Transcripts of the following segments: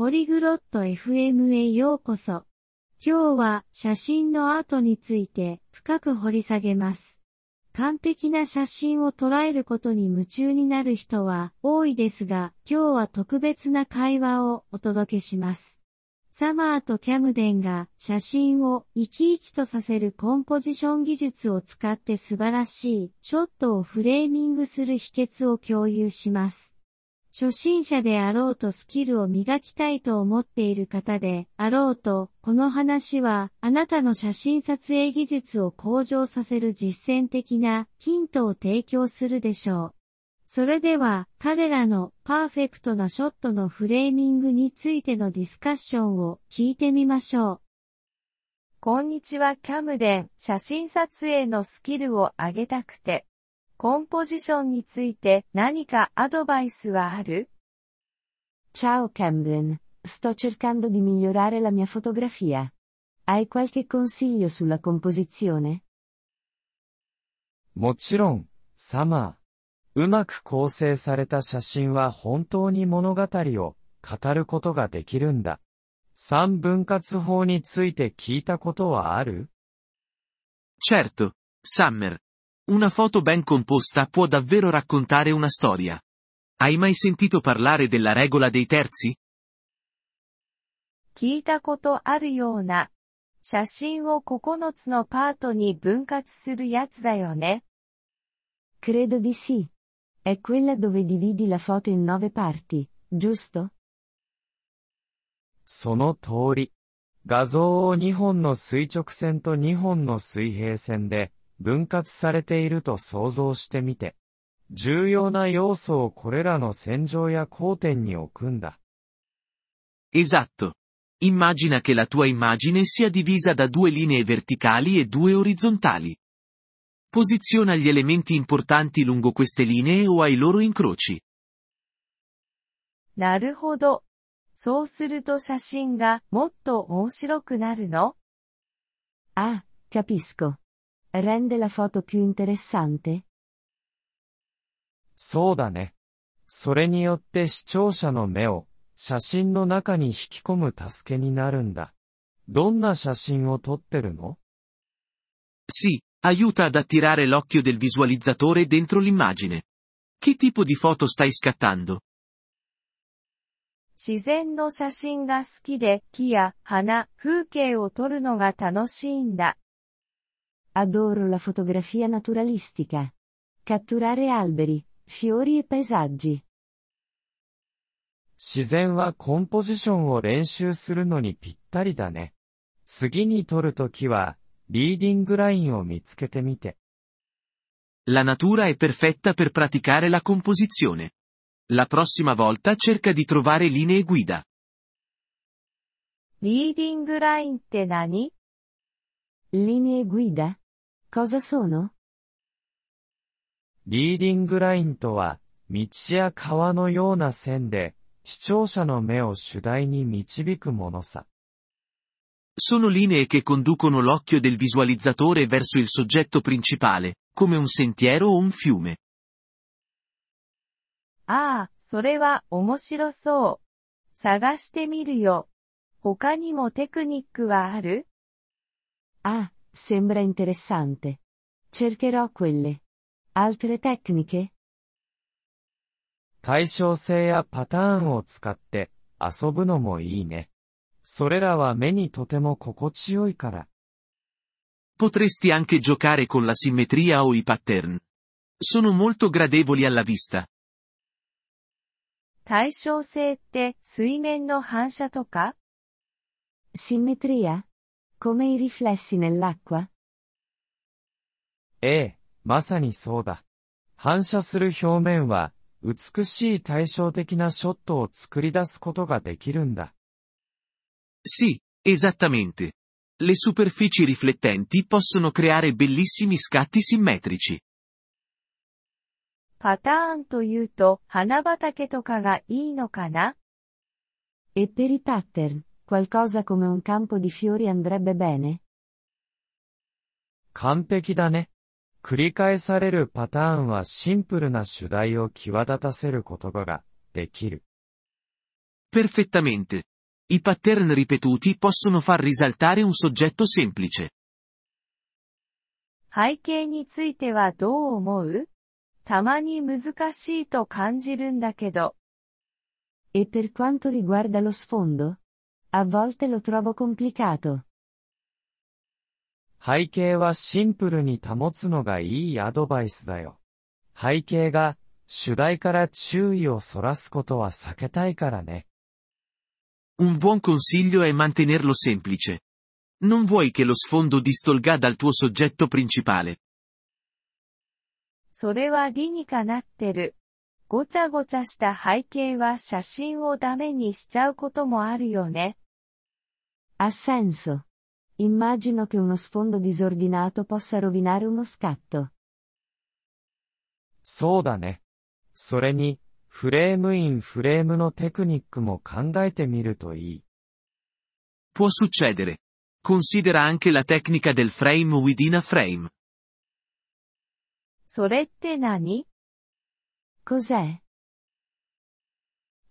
ポリグロット FM へようこそ。今日は写真のアートについて深く掘り下げます。完璧な写真を捉えることに夢中になる人は多いですが、今日は特別な会話をお届けします。サマーとキャムデンが写真を生き生きとさせるコンポジション技術を使って素晴らしいショットをフレーミングする秘訣を共有します。初心者であろうとスキルを磨きたいと思っている方であろうと、この話はあなたの写真撮影技術を向上させる実践的なヒントを提供するでしょう。それでは、彼らのパーフェクトなショットのフレーミングについてのディスカッションを聞いてみましょう。こんにちはキャムデン。写真撮影のスキルを上げたくて、コンポジションについて何かアドバイスはある Ciao Camden, sto cercando di migliorare la mia fotografia. Hai qualche consiglio sulla composizione? もちろん、サマー。うまく構成された写真は本当に物語を語ることができるんだ。三分割法について聞いたことはある Certo, Summer. Una foto ben composta può davvero raccontare una storia. Hai mai sentito parlare della regola dei terzi? 聞いたことあるような。写真を9つのパートに分割するやつだよね。Credo di sì. È quella dove dividi la foto in nove parti, giusto? その通り。画像を2本の垂直線と2本の水平線で 分割されていると想像してみて。重要な要素をこれらの線上や交点に置くんだ。Esatto. Immagina che la tua immagine sia divisa da due linee verticali e due orizzontali. Posiziona gli elementi importanti lungo queste linee o ai loro incroci. なるほど。そうすると写真がもっと面白くなるの Ah, capisco. Rende la foto più interessante? そうだね。それによって視聴者の目を写真の中に引き込む助けになるんだ。どんな写真を撮ってるの Sì, Aiuta ad attirare l'occhio del visualizzatore dentro l'immagine. Che tipo di foto stai scattando? 自然の写真が好きで木や花、風景を撮るのが楽しいんだ。 Adoro la fotografia naturalistica. Catturare alberi, fiori e paesaggi. 自然はコンポジションを練習するのにぴったりだね。次に撮るときはリーディングラインを見つけてみて。La natura è perfetta per praticare la composizione. La prossima volta cerca di trovare linee guida. リーディングラインって何 Linee guida? Cosa sono? リーディングラインとは、道や川のような線で、視聴者の目を主題に導くものさ。Sono linee che conducono l'occhio del visualizzatore verso il soggetto principale, come un sentiero o un fiume. ああ、それは面白そう。探してみるよ。他にもテクニックはある Ah, sembra interessante. Cercherò quelle. Altre tecniche? 対称性やパターンを使って遊ぶのもいいね。それらは目にとても心地よいから。Potresti anche giocare con la simmetria o i pattern. Sono molto gradevoli alla vista. 対称性って水面の反射とか Simmetria? Come i riflessi nell'acqua? ええ、まさにそうだ。反射する表面は、美しい対照的なショットを作り出すことができるんだ。Sì, esattamente. Le superfici riflettenti possono creare bellissimi scatti simmetrici. パターンというと花畑とかがいいのかな E per i pattern, qualcosa come un campo di fiori andrebbe bene? 完璧だね。繰り返されるパターンはシンプルな主題を際立たせることができる。Perfettamente. I pattern ripetuti possono far risaltare un soggetto semplice. 背景についてはどう思うたまに難しいと感じるんだけど。E per quanto riguarda lo sfondo? A volte lo trovo complicato. 背景はシンプルに保つのがいいアドバイスだよ。背景が主題から注意をそらすことは避けたいからね。Un buon consiglio è mantenerlo semplice. Non vuoi che lo sfondo distolga dal tuo soggetto principale. それは理にかなってる。 ごちゃごちゃした背景は写真をダメにしちゃうこともあるよね。Ha senso. Immagino che uno sfondo disordinato possa rovinare uno scatto. そうだね。それに、フレームインフレームのテクニックも考えてみるといい。Può succedere. Considera anche la tecnica del frame within a frame. それって何 Cos'è?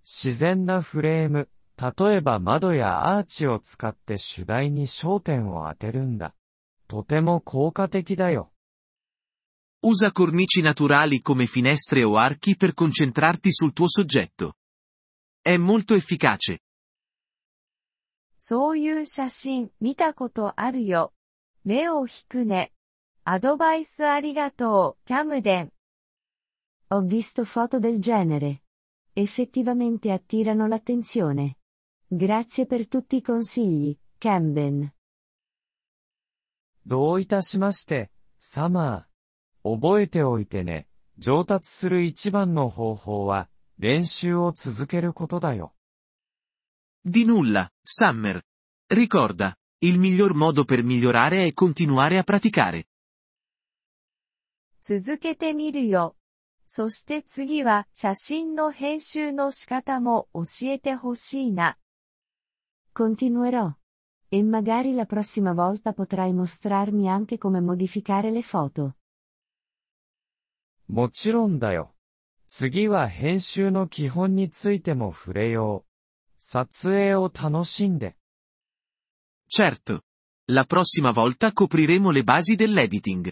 自然なフレーム、例えば窓やアーチを使って主題に焦点を当てるんだ。とても効果的だよ。Usa cornici naturali come finestre o archi per concentrarti sul tuo soggetto. È molto efficace. そういう写真見たことあるよ。目を引くね。アドバイスありがとう、キャムデン。Ho visto foto del genere. Effettivamente attirano l'attenzione. Grazie per tutti i consigli, Camden. どういたしまして、サマー。覚えておいてね。上達する一番の方法は、練習を続けることだよ。 Di nulla, Summer. Ricorda, il miglior modo per migliorare è continuare a praticare. 続けてみるよ。 そして次は写真の編集の仕方も教えてほしいな。Continuerò. E magari la prossima volta potrai mostrarmi anche come modificare le foto. もちろんだよ。次は編集の基本についても触れよう。撮影を楽しんで。Certo. La prossima volta copriremo le basi dell'editing.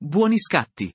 Buoni scatti.